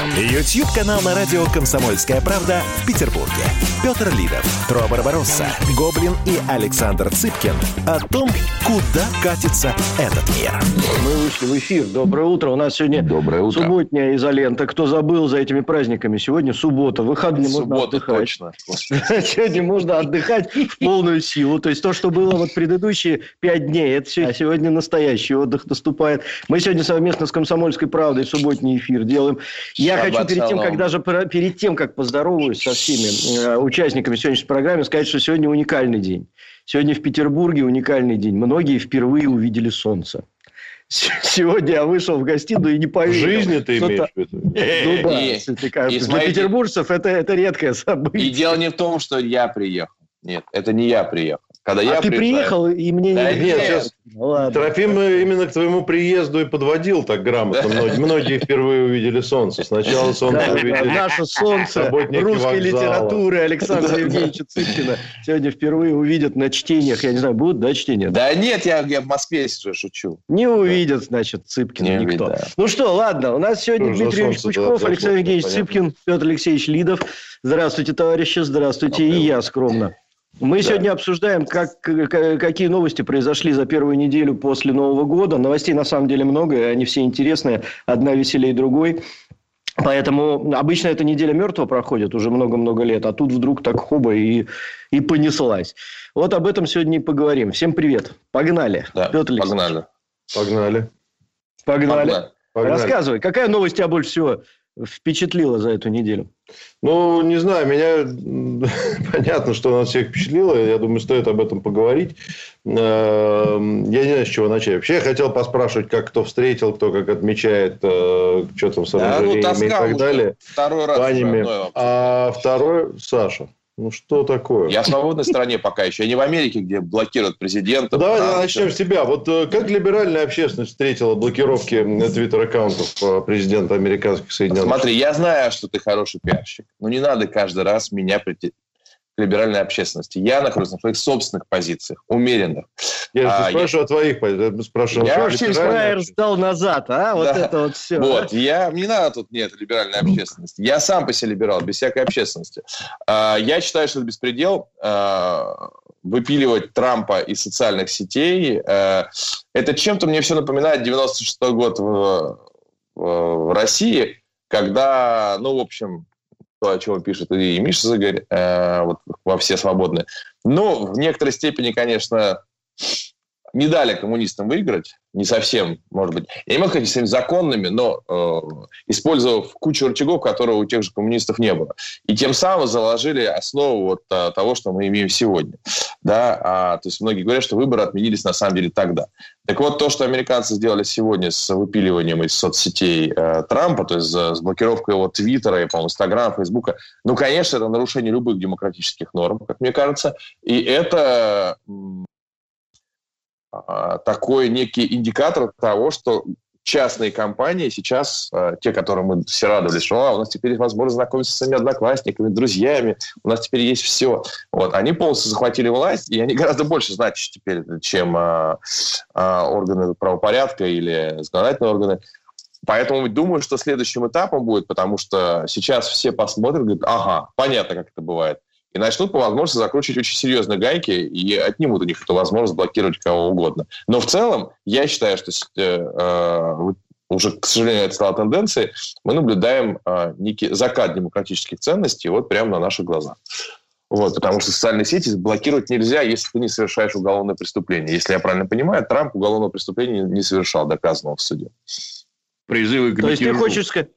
YouTube-канал на радио «Комсомольская правда» в Петербурге. Петр Лидов, Тру Барбаросса, Гоблин и Александр Цыпкин о том, куда катится этот мир. Мы вышли в эфир. Доброе утро. У нас сегодня Доброе утро. субботняя изолента. Кто забыл за этими праздниками? Сегодня суббота. Выходные можно Суббота отдыхать. точно. Сегодня можно отдыхать в полную силу. То есть то, что было вот предыдущие пять дней, это все- а сегодня настоящий отдых наступает. Мы сегодня совместно с «Комсомольской правдой» субботний эфир делаем. Я Шаббат хочу перед тем, как даже про- перед тем, как поздороваюсь со всеми э, участниками сегодняшней программы, сказать, что сегодня уникальный день. Сегодня в Петербурге уникальный день. Многие впервые увидели солнце. Сегодня я вышел в гостиную и не В поверил. жизни ты имеешь в виду? Ну да, И- если кажется. и Для смотрите- петербуржцев это, это редкое событие. И дело не в том, что я приехал. Нет, это не я приехал. Когда я а ты приезжаю- приехал, и мне Да не... нет, сейчас Ну ладно. Трофим э, именно к твоему приезду и подводил так грамотно. Многие, многие впервые увидели солнце. Сначала солнце Да, увидели. наше солнце русской вокзала. литературы Александра Евгеньевича Цыпкина сегодня впервые увидят на чтениях. Я не знаю, будут, да, чтения? Да нет, я, я в Москве сейчас шучу. Не увидят, значит, Цыпкина Не никто. увидят, да. Ну что, ладно, у нас сегодня за Дмитрий Ильич Пучков, да, Александр Евгеньевич понятно. Цыпкин, Петр Алексеевич Лидов. Здравствуйте, товарищи, здравствуйте, и я скромно. Мы сегодня обсуждаем, как, какие новости произошли за первую неделю после Нового года. Новостей на самом деле много, и они все интересные, одна веселее другой. Поэтому обычно эта неделя мертвого проходит уже много-много лет, а тут вдруг так хоба и, и понеслась. Вот об этом сегодня и поговорим. Всем привет. Погнали. Да, Петр Алексеевич, погнали. Погнали. Погнали. Погнали. Погнали. Рассказывай, какая новость тебя больше всего впечатлила за эту неделю? Ну, не знаю, меня понятно, что нас всех впечатлило. Я думаю, стоит об этом поговорить. Эм, Я не знаю, с чего начать. Вообще, я хотел поспрашивать, как кто встретил, кто как отмечает, э, что там с Да, ну, и так далее. Второй раз. А второй, Саша, ну что такое? Я в свободной стране пока еще. Я не в Америке, где блокируют президента. Давай Трампа. начнем с тебя. Вот э, как либеральная общественность встретила блокировки твиттер-аккаунтов э, президента американских Соединенных Смотри, я знаю, что ты хороший пиарщик, но не надо каждый раз меня прийти к либеральной общественности. Я нахожусь на своих собственных позициях, умеренных. Я же А, спрашиваю о твоих позициях, я спрашиваю Я вообще фраер сдал назад, а? Вот Да. это вот все. Вот, я, не надо тут нет либеральной общественности. Я сам по себе либерал, без всякой общественности. А, Я считаю, что это беспредел. а, Выпиливать Трампа из социальных сетей. а, Это чем-то мне все напоминает 96 год в, в России, когда, ну, в общем, то, о чем пишет и Миша Загорь, э, вот во все свободные. Но в некоторой степени, конечно, не дали коммунистам выиграть, не совсем, может быть. Я не могу сказать своими законными, но э, использовав кучу рычагов, которые у тех же коммунистов не было. И тем самым заложили основу вот а, того, что мы имеем сегодня. Да? А, то есть многие говорят, что выборы отменились на самом деле тогда. Так вот, то, что американцы сделали сегодня с выпиливанием из соцсетей э, Трампа, то есть с блокировкой его Твиттера, и, по-моему, Инстаграма, Фейсбука, ну, конечно, это нарушение любых демократических норм, как мне кажется. И это такой некий индикатор того, что частные компании сейчас, а, те, которые мы все радовались, что «А, у нас теперь есть возможность знакомиться с своими одноклассниками, друзьями, у нас теперь есть все. Вот. Они полностью захватили власть, и они гораздо больше значат теперь, чем а, а, органы правопорядка или законодательные органы. Поэтому думаю, что следующим этапом будет, потому что сейчас все посмотрят, говорят, ага, понятно, как это бывает. И начнут по возможности закручивать очень серьезные гайки и отнимут у них эту возможность блокировать кого угодно. Но в целом, я считаю, что э, э, уже, к сожалению, это стало тенденцией, мы наблюдаем э, некий закат демократических ценностей вот прямо на наших глазах. Вот, потому что социальные сети блокировать нельзя, если ты не совершаешь уголовное преступление. Если я правильно понимаю, Трамп уголовного преступления не совершал, доказанного в суде. призывы к То есть ты хочешь сказать...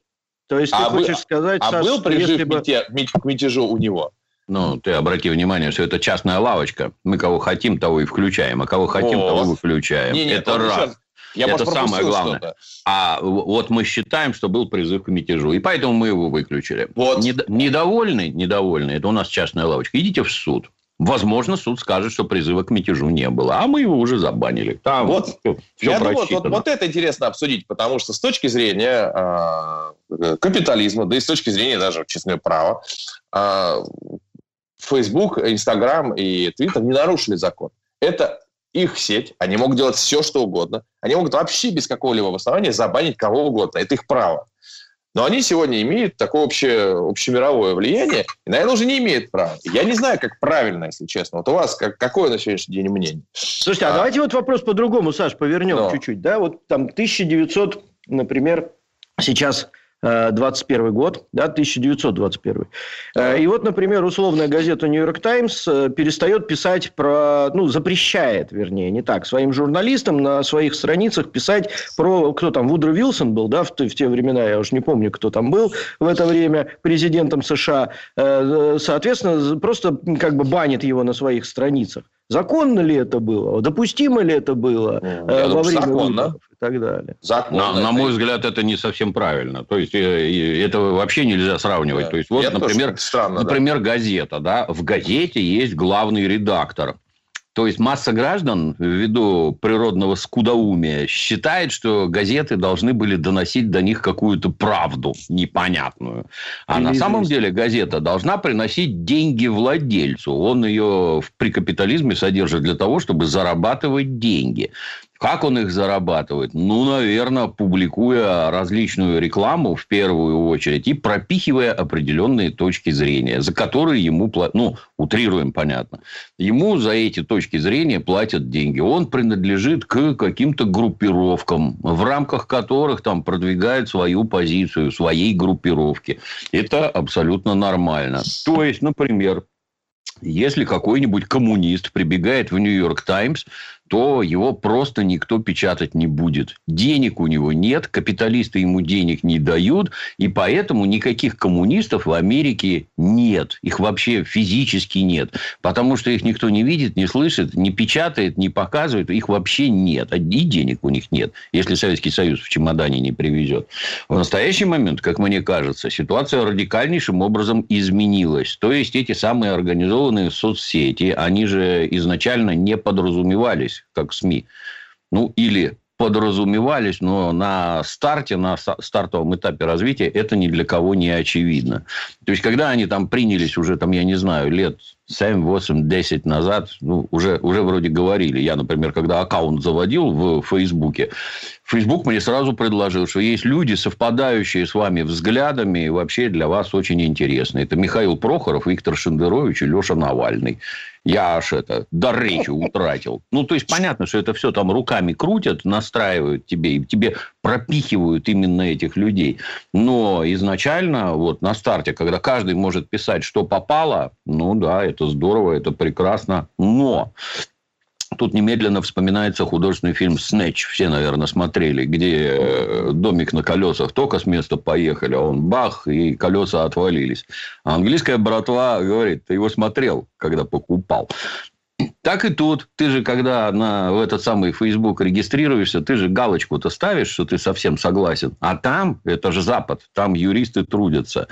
То есть А ты вы- хочешь сказать, А Саш, был призыв если бы... к мятежу у него? Ну, ты обрати внимание, что это частная лавочка. Мы кого хотим, того и включаем, а кого хотим, Вот. того выключаем. Не, не, это раз. сейчас- Я, Это может, самое главное. что-то. А вот мы считаем, что был призыв к мятежу. И поэтому мы его выключили. Вот. Нед- недовольны, недовольны, это у нас частная лавочка. Идите в суд. Возможно, суд скажет, что призыва к мятежу не было, а мы его уже забанили. Там вот, все, все я думаю, вот, вот это интересно обсудить, потому что с точки зрения э, капитализма, да и с точки зрения даже честного права, э, Facebook, Instagram и Twitter не нарушили закон. Это их сеть, они могут делать все, что угодно. Они могут вообще без какого-либо основания забанить кого угодно. Это их право. Но они сегодня имеют такое общее, общемировое влияние, и, наверное, уже не имеют права. Я не знаю, как правильно, если честно. Вот у вас как, какое на сегодняшний день мнение? Слушайте, а, а давайте вот вопрос по-другому, Саш, повернем Но. чуть-чуть. Да, вот там 1900, например, сейчас 21 э, год, да, 1921. Э, и вот, например, условная газета «Нью-Йорк Таймс» э, перестает писать про, ну, запрещает, вернее, не так, своим журналистам на своих страницах писать про, кто там, Вудро Вилсон был, да, в, в те времена, я уже не помню, кто там был в это время президентом США. Соответственно, просто как бы банит его на своих страницах. Законно ли это было? Допустимо ли это было э, Я во время законно. выборов и так далее? Законно. На, на мой взгляд, это не совсем правильно. То есть, э, это вообще нельзя сравнивать. Да. То есть, вот, Я например, странно, например да. газета. Да? В газете есть главный редактор. То есть масса граждан, ввиду природного скудоумия, считает, что газеты должны были доносить до них какую-то правду непонятную. А Или на самом деле газета должна приносить деньги владельцу. Он ее при капитализме содержит для того, чтобы зарабатывать деньги. Как он их зарабатывает? Ну, наверное, публикуя различную рекламу в первую очередь и пропихивая определенные точки зрения, за которые ему платят, ну, утрируем, понятно. Ему за эти точки зрения платят деньги. Он принадлежит к каким-то группировкам, в рамках которых там продвигает свою позицию, своей группировки. Это абсолютно нормально. То есть, например, если какой-нибудь коммунист прибегает в Нью-Йорк Таймс то его просто никто печатать не будет. Денег у него нет, капиталисты ему денег не дают, и поэтому никаких коммунистов в Америке нет. Их вообще физически нет. Потому что их никто не видит, не слышит, не печатает, не показывает. Их вообще нет. И денег у них нет, если Советский Союз в чемодане не привезет. В настоящий момент, как мне кажется, ситуация радикальнейшим образом изменилась. То есть, эти самые организованные соцсети, они же изначально не подразумевались как СМИ. Ну, или подразумевались, но на старте, на стартовом этапе развития это ни для кого не очевидно. То есть, когда они там принялись уже, там, я не знаю, лет 7, 8, 10 назад, ну, уже, уже вроде говорили. Я, например, когда аккаунт заводил в Фейсбуке, Фейсбук мне сразу предложил, что есть люди, совпадающие с вами взглядами, и вообще для вас очень интересны. Это Михаил Прохоров, Виктор Шендерович и Леша Навальный я аж это, до речи утратил. Ну, то есть, понятно, что это все там руками крутят, настраивают тебе, и тебе пропихивают именно этих людей. Но изначально, вот на старте, когда каждый может писать, что попало, ну да, это здорово, это прекрасно. Но Тут немедленно вспоминается художественный фильм «Снэч». Все, наверное, смотрели, где э, домик на колесах только с места поехали, а он бах, и колеса отвалились. А английская братва говорит, ты его смотрел, когда покупал. Так и тут. Ты же, когда на, в этот самый Facebook регистрируешься, ты же галочку-то ставишь, что ты совсем согласен. А там, это же Запад, там юристы трудятся.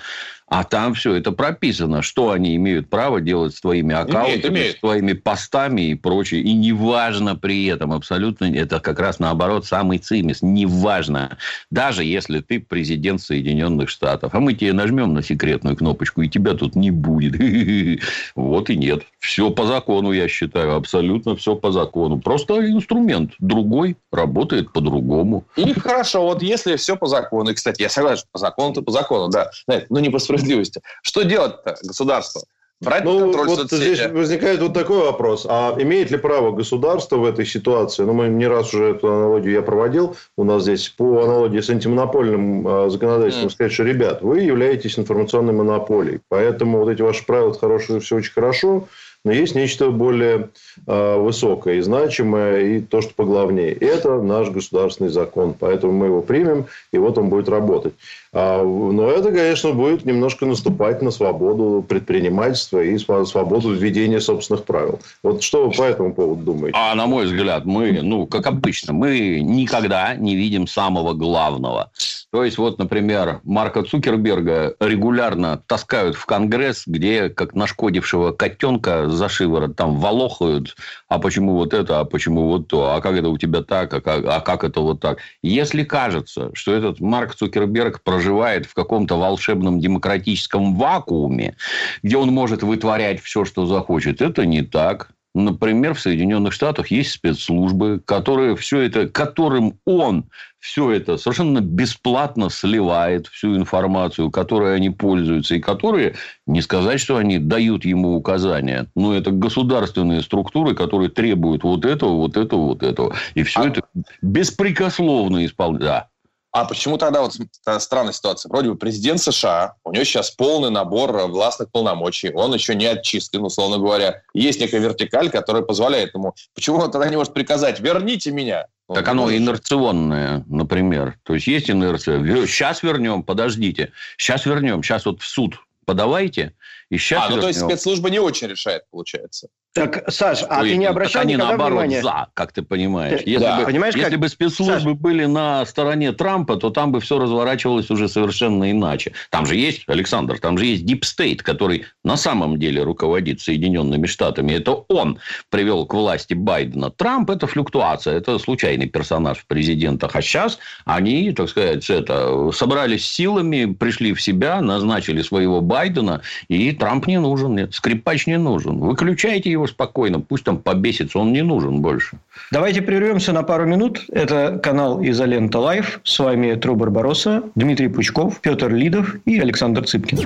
А там все это прописано, что они имеют право делать с твоими аккаунтами, имеет, имеет. с твоими постами и прочее. И неважно при этом, абсолютно, это как раз наоборот самый цимис. Неважно. Даже если ты президент Соединенных Штатов. А мы тебе нажмем на секретную кнопочку, и тебя тут не будет. Вот и нет. Все по закону, я считаю. Абсолютно все по закону. Просто инструмент другой работает по-другому. И хорошо, вот если все по закону. И, кстати, я согласен, по закону, то по закону, да. Но не по справедливости. Что делать-то государство? Брать ну, контроль вот соцсети. здесь возникает вот такой вопрос. А имеет ли право государство в этой ситуации? Ну, мы не раз уже эту аналогию я проводил. У нас здесь по аналогии с антимонопольным э, законодательством mm. сказать, что, ребят, вы являетесь информационной монополией. Поэтому вот эти ваши правила, хорошие, все очень хорошо. Но есть нечто более э, высокое и значимое, и то, что поглавнее. Это наш государственный закон. Поэтому мы его примем, и вот он будет работать. А, но это, конечно, будет немножко наступать на свободу предпринимательства и свободу введения собственных правил. Вот что вы по этому поводу думаете? А на мой взгляд, мы, ну, как обычно, мы никогда не видим самого главного. То есть, вот, например, Марка Цукерберга регулярно таскают в Конгресс, где, как нашкодившего котенка, за шиворот, там волохают, а почему вот это, а почему вот то, а как это у тебя так, а как, а как это вот так. Если кажется, что этот Марк Цукерберг проживает в каком-то волшебном демократическом вакууме, где он может вытворять все, что захочет, это не так. Например, в Соединенных Штатах есть спецслужбы, которые все это, которым он все это совершенно бесплатно сливает, всю информацию, которой они пользуются, и которые, не сказать, что они дают ему указания, но это государственные структуры, которые требуют вот этого, вот этого, вот этого. И все а... это беспрекословно исполняют. Да. А почему тогда вот странная ситуация? Вроде бы президент США, у него сейчас полный набор властных полномочий, он еще не отчислен, условно говоря. Есть некая вертикаль, которая позволяет ему. Почему он тогда не может приказать, верните меня? Так оно инерционное, например. То есть, есть инерция. Сейчас вернем, подождите. Сейчас вернем. Сейчас вот в суд подавайте. И сейчас а, ну, то есть спецслужба не очень решает, получается. Так, Саш, а Ой, ты не обращал они наоборот внимания? за, как ты понимаешь. Если, да. бы, понимаешь, если как... бы спецслужбы Саш... были на стороне Трампа, то там бы все разворачивалось уже совершенно иначе. Там же есть, Александр, там же есть Deep State, который на самом деле руководит Соединенными Штатами. Это он привел к власти Байдена. Трамп – это флюктуация, это случайный персонаж в президентах. А сейчас они, так сказать, это, собрались силами, пришли в себя, назначили своего Байдена, и Трамп не нужен, нет, скрипач не нужен. Выключайте его спокойно, пусть там побесится, он не нужен больше. Давайте прервемся на пару минут. Это канал Изолента Live. С вами Тру Барбароса, Дмитрий Пучков, Петр Лидов и Александр Цыпкин.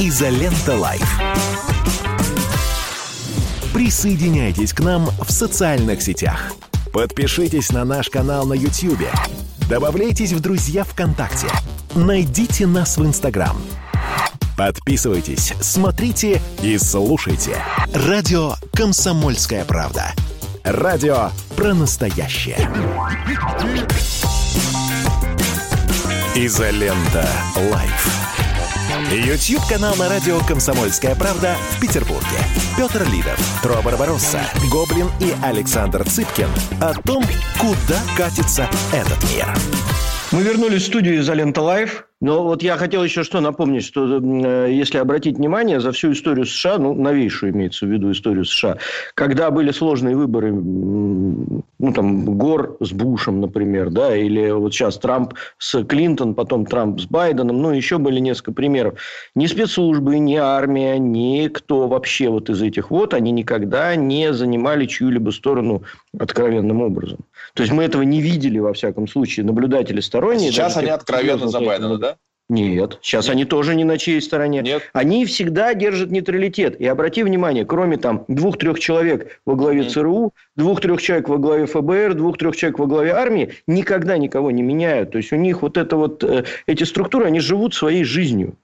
Изолента Live. Присоединяйтесь к нам в социальных сетях. Подпишитесь на наш канал на YouTube. Добавляйтесь в друзья ВКонтакте. Найдите нас в Инстаграм – Подписывайтесь, смотрите и слушайте. Радио «Комсомольская правда». Радио про настоящее. Изолента. Live. YouTube-канал на радио «Комсомольская правда» в Петербурге. Петр Лидов, Тру Барбаросса, Гоблин и Александр Цыпкин о том, куда катится этот мир. Мы вернулись в студию «Изолента Live». Но вот я хотел еще что напомнить, что э, если обратить внимание, за всю историю США, ну, новейшую имеется в виду историю США, когда были сложные выборы, ну, там, Гор с Бушем, например, да, или вот сейчас Трамп с Клинтон, потом Трамп с Байденом, ну, еще были несколько примеров. Ни спецслужбы, ни армия, ни кто вообще вот из этих вот, они никогда не занимали чью-либо сторону откровенным образом. То есть, мы этого не видели, во всяком случае, наблюдатели сторонние. Сейчас они откровенно за Байдена, да? Нет, сейчас Нет. они тоже не на чьей стороне. Нет. Они всегда держат нейтралитет. И обрати внимание, кроме там двух-трех человек во главе mm. ЦРУ, двух-трех человек во главе ФБР, двух-трех человек во главе армии, никогда никого не меняют. То есть, у них вот это вот, э, эти структуры, они живут своей жизнью.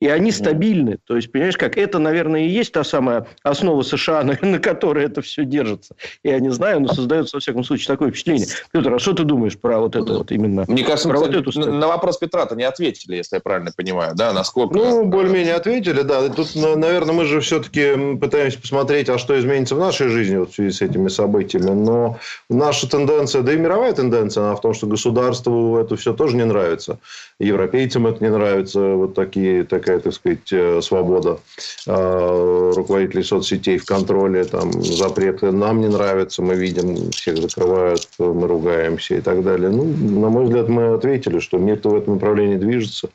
И они стабильны. То есть, понимаешь, как это, наверное, и есть та самая основа США, на, на которой это все держится. Я не знаю, но создается, во всяком случае, такое впечатление. Петр, а что ты думаешь про вот это вот именно? Мне кажется, про вот эту на вопрос Петра-то не ответили, если я правильно понимаю, да, насколько... Ну, более-менее ответили, да. Тут, наверное, мы же все-таки пытаемся посмотреть, а что изменится в нашей жизни вот в связи с этими событиями. Но наша тенденция, да и мировая тенденция, она в том, что государству это все тоже не нравится. Европейцам это не нравится, вот такие, такая такая, так сказать, э, свобода э, руководителей соцсетей в контроле, там, запреты нам не нравятся, мы видим, всех закрывают, мы ругаемся и так далее. Ну, на мой взгляд, мы ответили, что мир-то в этом направлении движется.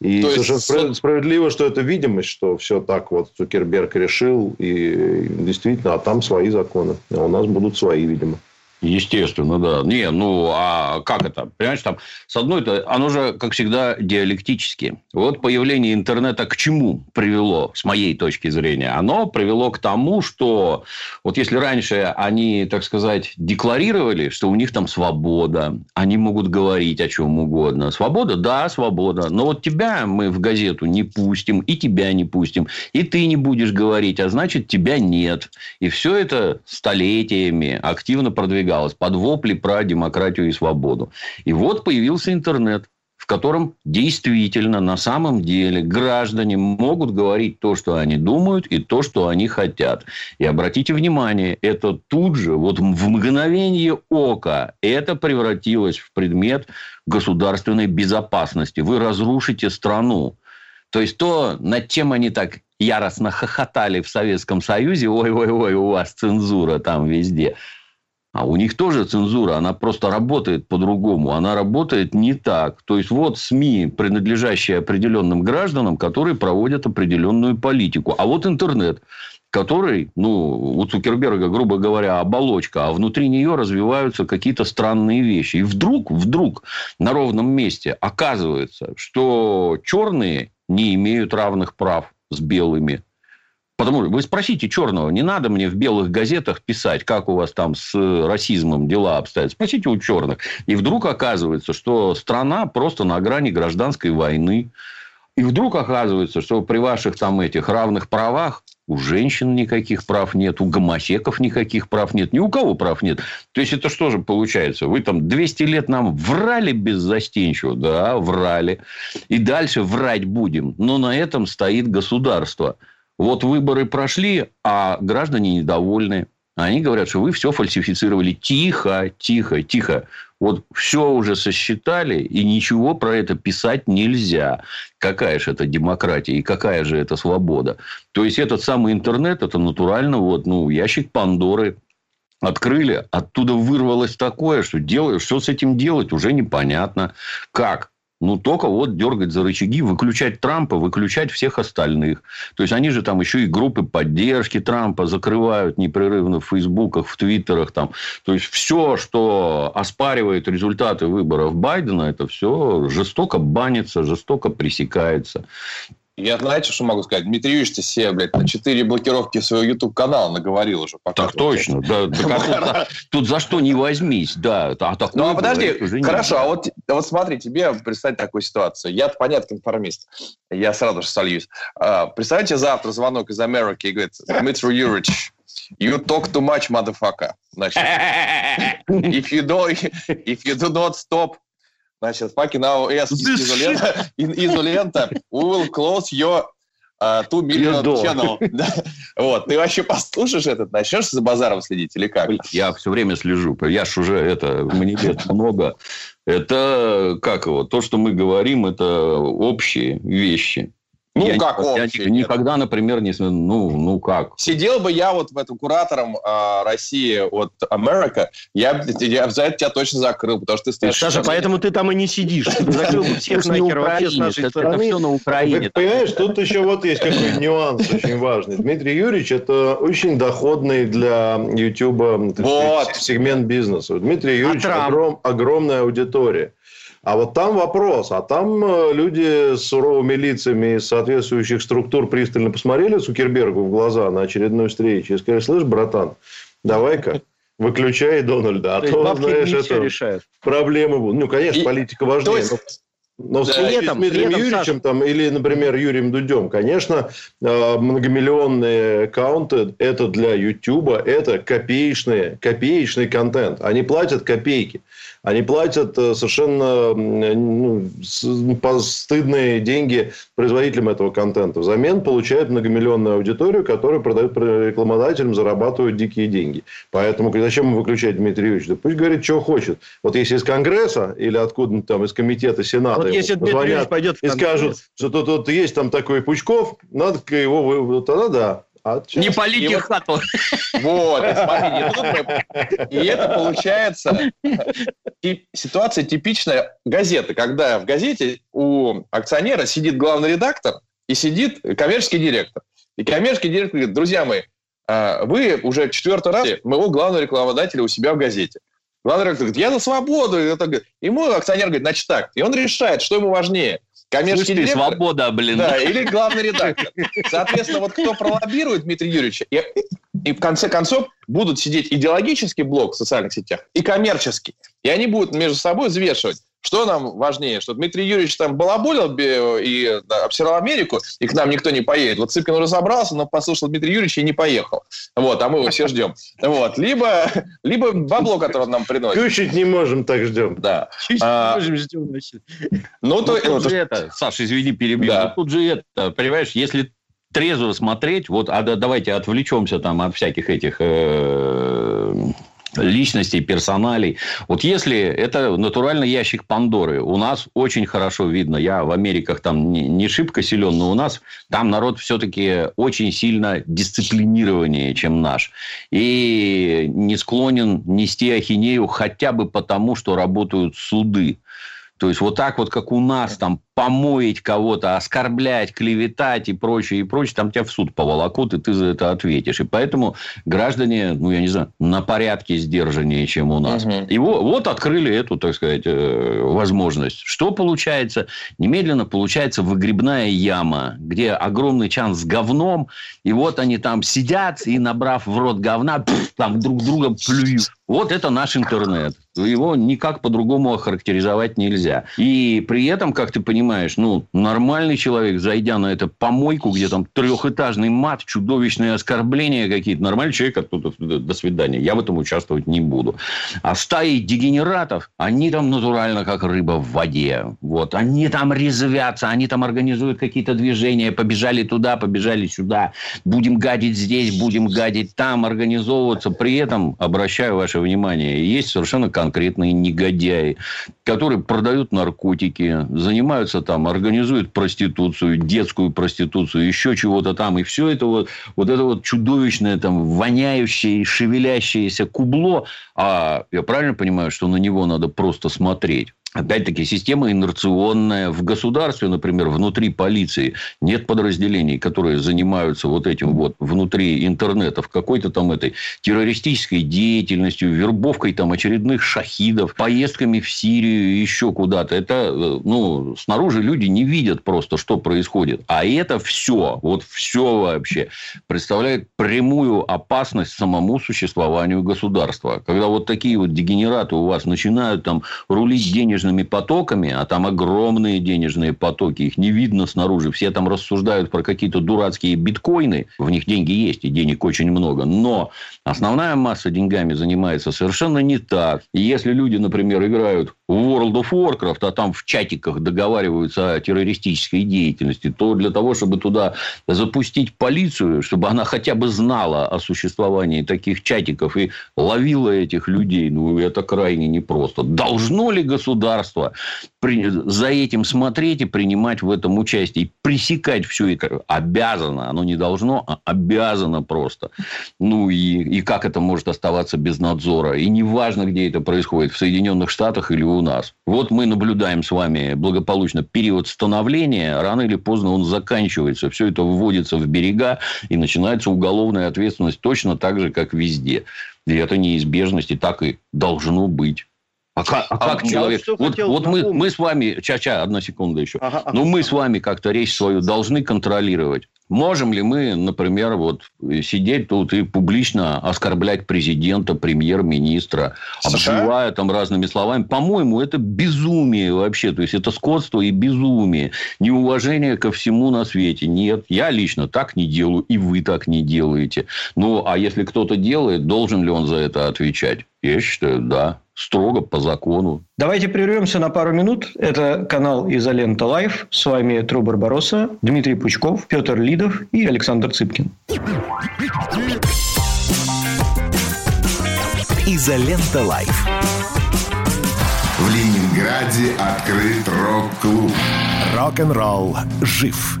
И То совершенно есть... справедливо, что это видимость, что все так вот Цукерберг решил, и действительно, а там свои законы, а у нас будут свои, видимо. Естественно, да. Не, ну, а как это? Понимаешь, там, с одной то оно же, как всегда, диалектически. Вот появление интернета к чему привело, с моей точки зрения? Оно привело к тому, что вот если раньше они, так сказать, декларировали, что у них там свобода, они могут говорить о чем угодно. Свобода? Да, свобода. Но вот тебя мы в газету не пустим, и тебя не пустим, и ты не будешь говорить, а значит, тебя нет. И все это столетиями активно продвигается продвигалось под вопли про демократию и свободу. И вот появился интернет, в котором действительно, на самом деле, граждане могут говорить то, что они думают, и то, что они хотят. И обратите внимание, это тут же, вот в мгновение ока, это превратилось в предмет государственной безопасности. Вы разрушите страну. То есть то, над чем они так яростно хохотали в Советском Союзе, ой-ой-ой, у вас цензура там везде. А у них тоже цензура, она просто работает по-другому, она работает не так. То есть, вот СМИ, принадлежащие определенным гражданам, которые проводят определенную политику. А вот интернет, который, ну, у Цукерберга, грубо говоря, оболочка, а внутри нее развиваются какие-то странные вещи. И вдруг, вдруг на ровном месте оказывается, что черные не имеют равных прав с белыми. Потому что вы спросите черного, не надо мне в белых газетах писать, как у вас там с расизмом дела обстоят. Спросите у черных. И вдруг оказывается, что страна просто на грани гражданской войны. И вдруг оказывается, что при ваших там этих равных правах у женщин никаких прав нет, у гомосеков никаких прав нет, ни у кого прав нет. То есть, это что же получается? Вы там 200 лет нам врали беззастенчиво, да, врали. И дальше врать будем. Но на этом стоит государство. Вот выборы прошли, а граждане недовольны. Они говорят, что вы все фальсифицировали. Тихо, тихо, тихо. Вот все уже сосчитали, и ничего про это писать нельзя. Какая же это демократия и какая же это свобода? То есть, этот самый интернет, это натурально вот, ну, ящик Пандоры открыли, оттуда вырвалось такое, что, делаю, что с этим делать уже непонятно. Как? Ну, только вот дергать за рычаги, выключать Трампа, выключать всех остальных. То есть, они же там еще и группы поддержки Трампа закрывают непрерывно в Фейсбуках, в Твиттерах. Там. То есть, все, что оспаривает результаты выборов Байдена, это все жестоко банится, жестоко пресекается. Я, знаете, что могу сказать? Дмитрий Юрьевич себе, блядь, на 4 блокировки своего YouTube-канала наговорил уже. Пока так точно. Да, да, тут за что не возьмись. Да, а такое ну, а подожди, хорошо, а вот, вот смотри, тебе представь такую ситуацию. Я, понятно, конформист. Я сразу же сольюсь. А, представьте, завтра звонок из Америки и говорит, Дмитрий Юрьевич, You talk too much, motherfucker. Значит, if you, don't, if you do not stop Значит, fucking now S изолента, изолента, will close your uh, two million channel. вот, ты вообще послушаешь этот, начнешь за базаром следить или как? Я все время слежу. Я ж уже, это, мне лет много. Это, как его, то, что мы говорим, это общие вещи. Ну, я как я общий? Никогда, например, не... Ну, ну, как? Сидел бы я вот в этом куратором э, России от Америка, я, я за это тебя точно закрыл, потому что ты стоишь... Саша, поэтому ты там и не сидишь. Ты закрыл бы всех нахер вообще с нашей стороны. Это все на Украине. Понимаешь, тут еще вот есть какой нюанс очень важный. Дмитрий Юрьевич – это очень доходный для YouTube сегмент бизнеса. Дмитрий Юрьевич – огромная аудитория. А вот там вопрос. А там э, люди с суровыми лицами из соответствующих структур пристально посмотрели Цукербергу в глаза на очередной встрече и сказали, слышь, братан, давай-ка выключай Дональда. А то, то знаешь, это решает. проблемы будут. Ну, конечно, и... политика важнее. Есть... Но в случае с Дмитрием Юрьевичем там, или, например, Юрием Дудем, конечно, э, многомиллионные аккаунты – это для Ютуба, это копеечный, копеечный контент. Они платят копейки. Они платят э, совершенно ну, стыдные деньги производителям этого контента. Взамен получают многомиллионную аудиторию, которая продает рекламодателям, зарабатывают дикие деньги. Поэтому зачем выключать Дмитрия Юрьевича? Да пусть говорит, что хочет. Вот если из Конгресса или откуда-то там из комитета Сената вот если Дмитрий Юрьевич пойдет и скажут, что тут, тут есть там такой Пучков, надо его... Тогда да. А не полите вот, хату. Вот, и это получается ситуация типичная газеты, когда в газете у акционера сидит главный редактор и сидит коммерческий директор. И коммерческий директор говорит, друзья мои, а, вы уже четвертый раз моего главного рекламодателя у себя в газете. Главный редактор говорит, я за свободу. И мой акционер говорит, значит так. И он решает, что ему важнее. Коммерческий Слушай, директор, свобода, блин. Да, или главный редактор. Соответственно, вот кто пролоббирует Дмитрия Юрьевича, и, и в конце концов будут сидеть идеологический блок в социальных сетях и коммерческий. И они будут между собой взвешивать. Что нам важнее, что Дмитрий Юрьевич там балаболил и обсирал Америку, и к нам никто не поедет. Вот Цыпкин уже собрался, но послушал Дмитрия Юрьевича и не поехал. Вот, а мы его все ждем. Вот. Либо, либо бабло, которое он нам приносит. Кушать не можем, так ждем. Да. А, можем, ждем, значит. Ну, то, ну, тут же это, Саша, извини, перебью. Да. Тут же это, понимаешь, если трезво смотреть, вот, а давайте отвлечемся там от всяких этих... Э, личностей, персоналей. Вот если это натуральный ящик Пандоры, у нас очень хорошо видно, я в Америках там не, не шибко силен, но у нас там народ все-таки очень сильно дисциплинированнее, чем наш. И не склонен нести ахинею хотя бы потому, что работают суды. То есть, вот так вот, как у нас, там, помоить кого-то, оскорблять, клеветать и прочее, и прочее, там тебя в суд поволокут, и ты за это ответишь. И поэтому граждане, ну, я не знаю, на порядке сдержаннее, чем у нас. Угу. И вот, вот открыли эту, так сказать, э, возможность. Что получается? Немедленно получается выгребная яма, где огромный чан с говном, и вот они там сидят, и, набрав в рот говна, пфф, там друг друга плюют. Вот это наш интернет. Его никак по-другому охарактеризовать нельзя. И при этом, как ты понимаешь, понимаешь, ну, нормальный человек, зайдя на эту помойку, где там трехэтажный мат, чудовищные оскорбления какие-то, нормальный человек оттуда до свидания. Я в этом участвовать не буду. А стаи дегенератов, они там натурально как рыба в воде. Вот. Они там резвятся, они там организуют какие-то движения, побежали туда, побежали сюда, будем гадить здесь, будем гадить там, организовываться. При этом, обращаю ваше внимание, есть совершенно конкретные негодяи, которые продают наркотики, занимаются занимается там, организует проституцию, детскую проституцию, еще чего-то там. И все это вот, вот это вот чудовищное, там, воняющее, шевелящееся кубло. А я правильно понимаю, что на него надо просто смотреть? Опять-таки, система инерционная. В государстве, например, внутри полиции нет подразделений, которые занимаются вот этим вот внутри интернета, в какой-то там этой террористической деятельностью, вербовкой там очередных шахидов, поездками в Сирию, еще куда-то. Это, э, ну, снаружи люди не видят просто, что происходит. А это все, вот все вообще представляет прямую опасность самому существованию государства. Когда вот такие вот дегенераты у вас начинают там рулить денежными денежными потоками, а там огромные денежные потоки, их не видно снаружи. Все там рассуждают про какие-то дурацкие биткоины. В них деньги есть, и денег очень много. Но основная масса деньгами занимается совершенно не так. И если люди, например, играют в World of Warcraft, а там в чатиках договариваются о террористической деятельности, то для того, чтобы туда запустить полицию, чтобы она хотя бы знала о существовании таких чатиков и ловила этих людей, ну, это крайне непросто. Должно ли государство за этим смотреть и принимать в этом участие? И пресекать все это обязано. Оно не должно, а обязано просто. Ну, и, и как это может оставаться без надзора? И неважно, где это происходит, в Соединенных Штатах или у нас. Вот мы наблюдаем с вами благополучно период становления, рано или поздно он заканчивается, все это вводится в берега, и начинается уголовная ответственность точно так же, как везде. И это неизбежность, и так и должно быть. А как, а как а человек? Вот, вот мы, мы с вами, ча-ча, одна секунда еще. Ага, ага, ну, мы ага. с вами как-то речь свою должны контролировать. Можем ли мы, например, вот сидеть тут и публично оскорблять президента, премьер-министра, обзывая там разными словами? По-моему, это безумие вообще. То есть, это скотство и безумие. Неуважение ко всему на свете. Нет, я лично так не делаю, и вы так не делаете. Ну, а если кто-то делает, должен ли он за это отвечать? Я считаю, да строго по закону. Давайте прервемся на пару минут. Это канал «Изолента Live». С вами Тру Барбаросса, Дмитрий Пучков, Петр Лидов и Александр Цыпкин. «Изолента Live». В Ленинграде открыт рок-клуб. Рок-н-ролл жив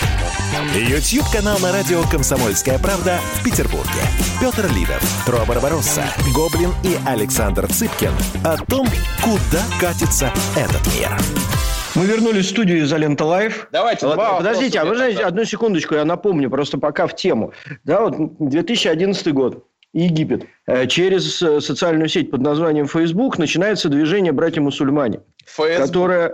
YouTube-канал на радио «Комсомольская правда» в Петербурге. Петр Лидов, Тру Барбаросса, Гоблин и Александр Цыпкин о том, куда катится этот мир. Мы вернулись в студию «Изолента Live». Давайте, вот, два Подождите, а вы знаете, одну секундочку, я напомню, просто пока в тему. Да, вот 2011 год. Египет. Э, через э, социальную сеть под названием Facebook начинается движение «Братья-мусульмане». Facebook. Которое...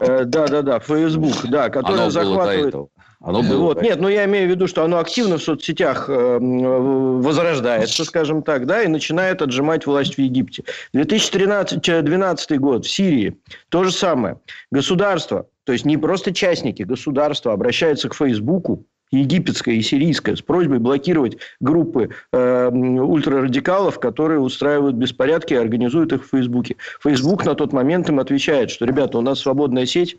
Э, да-да-да, Facebook, да, которое захватывает... Оно было, вот. Нет, но я имею в виду, что оно активно в соцсетях возрождается, скажем так, да, и начинает отжимать власть в Египте. 2013-2012 год в Сирии то же самое. Государство, то есть не просто частники, государство обращается к Фейсбуку, египетская и сирийская, с просьбой блокировать группы э, ультрарадикалов, которые устраивают беспорядки и организуют их в Фейсбуке. Фейсбук на тот момент им отвечает, что, ребята, у нас свободная сеть,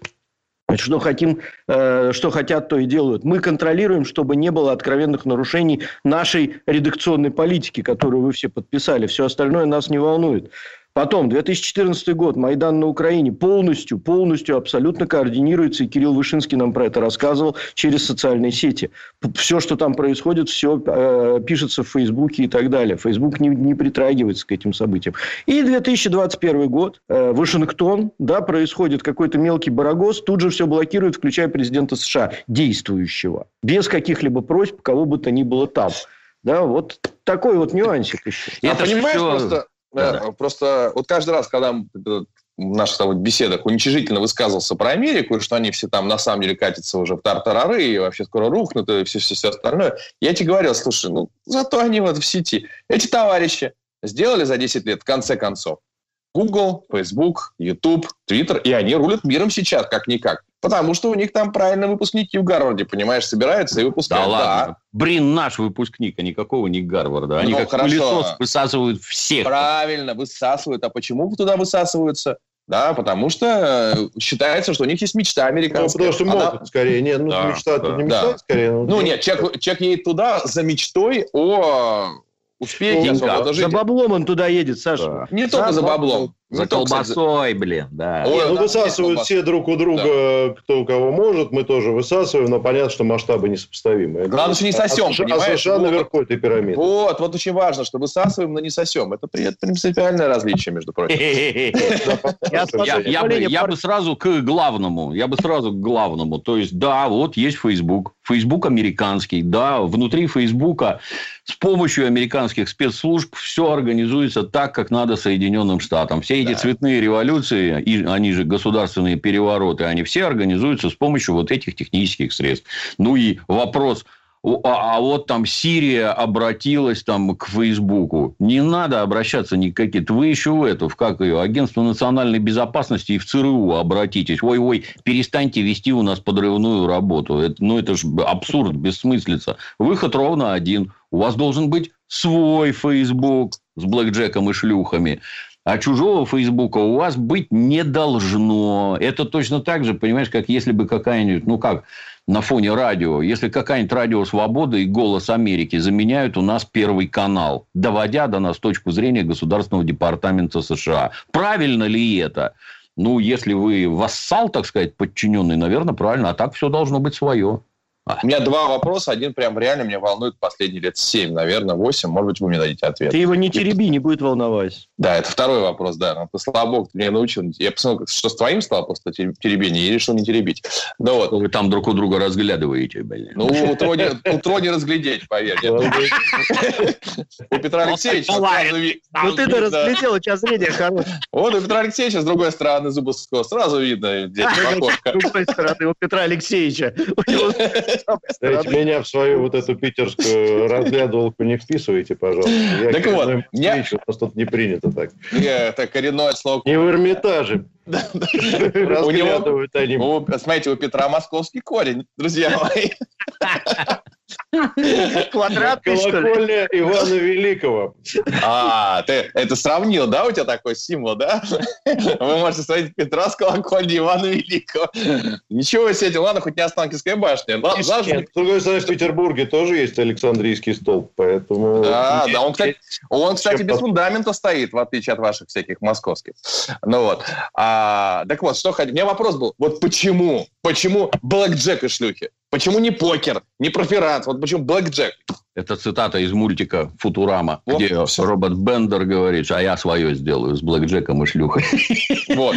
что хотим, э, что хотят, то и делают. Мы контролируем, чтобы не было откровенных нарушений нашей редакционной политики, которую вы все подписали. Все остальное нас не волнует. Потом, 2014 год, Майдан на Украине полностью, полностью, абсолютно координируется, и Кирилл Вышинский нам про это рассказывал, через социальные сети. Все, что там происходит, все э, пишется в Фейсбуке и так далее. Фейсбук не, не притрагивается к этим событиям. И 2021 год, э, Вашингтон, да, происходит какой-то мелкий барагоз, тут же все блокирует, включая президента США, действующего, без каких-либо просьб, кого бы то ни было там. Да, вот такой вот нюансик еще. Это а понимаешь, все... просто да. Просто вот каждый раз, когда наших там, беседах уничижительно высказывался про Америку, и что они все там на самом деле катятся уже в тартарары и вообще скоро рухнут, и все, все, все остальное, я тебе говорил, слушай, ну зато они вот в сети. Эти товарищи сделали за 10 лет, в конце концов, Google, Facebook, YouTube, Twitter, и они рулят миром сейчас, как-никак. Потому что у них там правильно выпускники в Гарварде, понимаешь, собираются и выпускают. Да ладно. Брин наш выпускник, а никакого не Гарварда. Они ну, как хорошо. пылесос высасывают всех. Правильно, высасывают. А почему туда высасываются? Да, потому что э, считается, что у них есть мечта американская. Ну, потому что могут, Она... скорее. Нет, ну, да, мечта да. не мечта, да. скорее. Ну, ну нет, человек, человек едет туда за мечтой о успехе. Ну, за баблом он туда едет, Саша. Да. Не только за баблом. За колбасой, блин, да. Ой, ну, высасывают все друг у друга, да. кто у кого может. Мы тоже высасываем, но понятно, что масштабы несопоставимые. Главное, что не сосем, а, понимаешь? А США вот, наверху этой пирамиды. Вот, вот очень важно, что высасываем, но не сосем. Это принципиальное различие, между прочим. Я бы сразу к главному. Я бы сразу к главному. То есть, да, вот есть Facebook. Facebook американский. Да, внутри Фейсбука с помощью американских спецслужб все организуется так, как надо Соединенным Штатам. Все эти цветные революции, и они же государственные перевороты, они все организуются с помощью вот этих технических средств. Ну и вопрос, а, а вот там Сирия обратилась там к Фейсбуку. Не надо обращаться никакие. Вы еще в эту, в как ее, Агентство национальной безопасности и в ЦРУ обратитесь. Ой-ой, перестаньте вести у нас подрывную работу. Это, ну, это же абсурд, бессмыслица. Выход ровно один. У вас должен быть свой Фейсбук с блэкджеком и шлюхами. А чужого Фейсбука у вас быть не должно. Это точно так же, понимаешь, как если бы какая-нибудь, ну как, на фоне радио, если какая-нибудь радио «Свобода» и «Голос Америки» заменяют у нас Первый канал, доводя до нас точку зрения Государственного департамента США. Правильно ли это? Ну, если вы вассал, так сказать, подчиненный, наверное, правильно. А так все должно быть свое. У меня два вопроса. Один прям реально меня волнует последние лет семь, наверное, восемь. Может быть, вы мне дадите ответ. Ты его не тереби, не будет волновать. Да, это второй вопрос, да. Ну, слава богу, ты меня научил. Я посмотрел, что с твоим стало просто теребение, и решил не теребить. Да вот. Вы там друг у друга разглядываете, блин. Ну, утро не, утро не разглядеть, поверь. У Петра Алексеевича Ну, ты-то разглядел, у тебя зрение хорошее. Вот у Петра Алексеевича с другой стороны Зубовского сразу видно, где С другой стороны, у Петра Алексеевича. Дайте меня в свою вот эту питерскую разглядывалку не вписывайте, пожалуйста. Я так вот, я... у нас тут не принято так. Это коренное слово. Не в Эрмитаже. Разглядывают они. Смотрите, у Петра московский корень, друзья мои. Квадратный, Колокольня Ивана Великого. А, ты это сравнил, да? У тебя такой символ, да? Вы можете сравнить Петра с колокольней Ивана Великого. Ничего себе, ладно, хоть не Останкинская башня. С другой стороны, в Петербурге тоже есть Александрийский столб, поэтому... Да, да, он, кстати, он, кстати без фундамента стоит, в отличие от ваших всяких московских. Ну вот. А, так вот, что хотел. У меня вопрос был. Вот почему? Почему Блэк Джек и шлюхи? Почему не покер, не проферанс? Вот почему блэкджек? Это цитата из мультика «Футурама», вот, где все. робот Бендер говорит, а я свое сделаю с блэкджеком и шлюхой. Вот.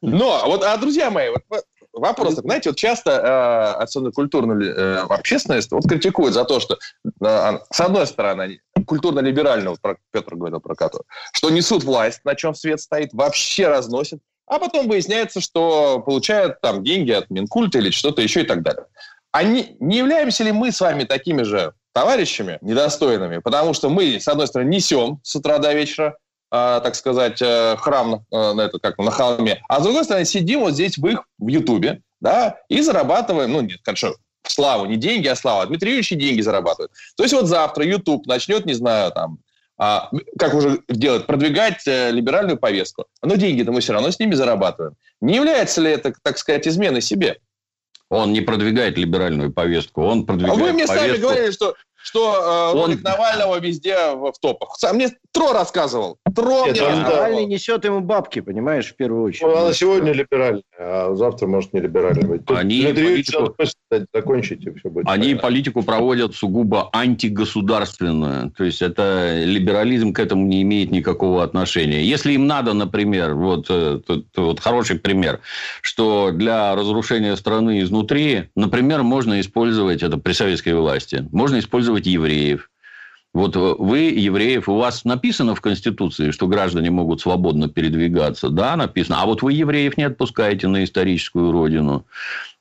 Но, вот, а, друзья мои, вот, вопрос. Знаете, вот часто, э, особенно культурная э, общественность, вот критикует за то, что, э, с одной стороны, культурно-либерального, Петр говорил про которого, что несут власть, на чем свет стоит, вообще разносят, а потом выясняется, что получают там деньги от Минкульта или что-то еще и так далее. А не, являемся ли мы с вами такими же товарищами недостойными? Потому что мы, с одной стороны, несем с утра до вечера, э, так сказать, э, храм э, на, это, как, на холме, а с другой стороны, сидим вот здесь в их в Ютубе, да, и зарабатываем, ну, нет, конечно, славу, не деньги, а слава. Дмитрий Юрьевич деньги зарабатывает. То есть вот завтра YouTube начнет, не знаю, там, а, как уже делать, продвигать э, либеральную повестку. Но деньги-то мы все равно с ними зарабатываем. Не является ли это, так сказать, изменой себе? Он не продвигает либеральную повестку, он продвигает А вы мне повестку... сами говорили, что что э, он... Навального везде в, в топах. Сам мне Тро рассказывал. Тро Нет, мне он, Навальный несет ему бабки, понимаешь, в первую очередь. Ну, она сегодня либеральная, а завтра может не либеральная быть. Тут Они политику... закончить, и все будет Они понятно. политику проводят сугубо антигосударственную. То есть, это либерализм к этому не имеет никакого отношения. Если им надо, например, вот, э, тут, вот хороший пример, что для разрушения страны изнутри, например, можно использовать это при советской власти, можно использовать преследовать евреев. Вот э, вы, евреев, у вас написано в Конституции, что граждане могут свободно передвигаться. Да, написано. А вот вы евреев не отпускаете на историческую родину.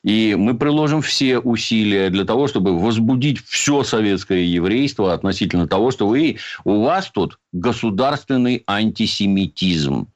И мы приложим все усилия для того, чтобы возбудить все советское еврейство относительно того, что вы, у вас тут государственный антисемитизм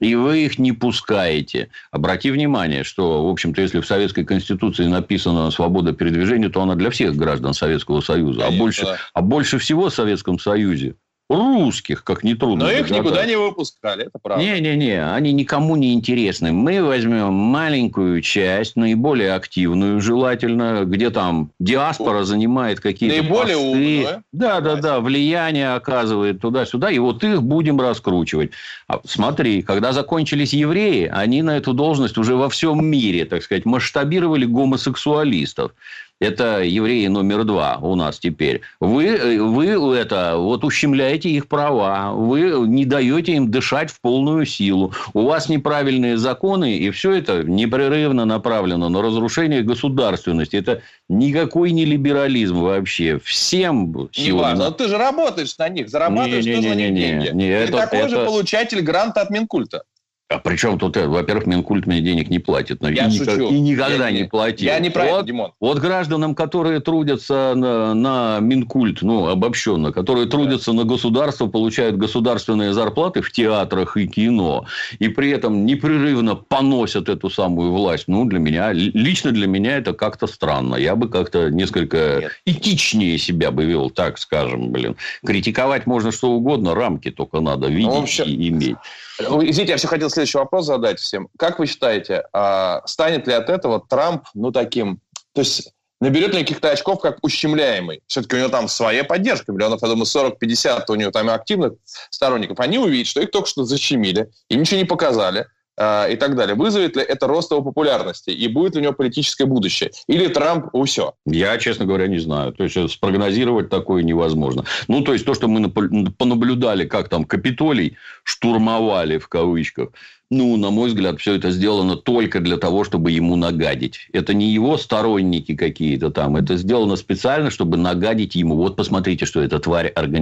и вы их не пускаете. Обрати внимание, что, в общем-то, если в Советской Конституции написано «свобода передвижения», то она для всех граждан Советского Союза. А, больше, а больше всего в Советском Союзе русских, как не трудно. Но их никуда не выпускали, это правда. Не-не-не, они никому не интересны. Мы возьмем маленькую часть, наиболее активную желательно, где там диаспора занимает какие-то Наиболее посты. умную. Да, да, да, влияние оказывает туда-сюда, и вот их будем раскручивать. А, смотри, когда закончились евреи, они на эту должность уже во всем мире, так сказать, масштабировали гомосексуалистов это евреи номер два у нас теперь. Вы, вы это, вот ущемляете их права, вы не даете им дышать в полную силу. У вас неправильные законы, и все это непрерывно направлено на разрушение государственности. Это никакой не либерализм вообще. Всем силам. Не важно. Но ты же работаешь на них, зарабатываешь не, не, не, не, не, деньги. Не, не, ты это, такой это... же получатель гранта от Минкульта. А при чем тут, во-первых, Минкульт мне денег не платит. Но я и, шучу. Никак, и никогда я, не платил. Я не про вот, Димон. Вот гражданам, которые трудятся на, на Минкульт, ну, обобщенно, которые трудятся да. на государство, получают государственные зарплаты в театрах и кино, и при этом непрерывно поносят эту самую власть, ну, для меня, лично для меня это как-то странно. Я бы как-то несколько Нет. этичнее себя бы вел, так скажем, блин. Критиковать можно что угодно, рамки только надо видеть ну, вообще... и иметь. Извините, я все хотел следующий вопрос задать всем. Как вы считаете, а, станет ли от этого Трамп, ну, таким... То есть, наберет ли каких-то очков как ущемляемый? Все-таки у него там своя поддержка, миллионов, я думаю, 40-50 у него там активных сторонников. Они увидят, что их только что защемили, им ничего не показали а, и так далее. Вызовет ли это рост его популярности? И будет ли у него политическое будущее? Или Трамп все? Я, честно говоря, не знаю. То есть, э, спрогнозировать такое невозможно. Ну, то есть, то, что мы понаблюдали, как там Капитолий штурмовали, в кавычках, ну, на мой взгляд, все это сделано только для того, чтобы ему нагадить. Это не его сторонники какие-то там. Это сделано специально, чтобы нагадить ему. Вот посмотрите, что эта тварь организовала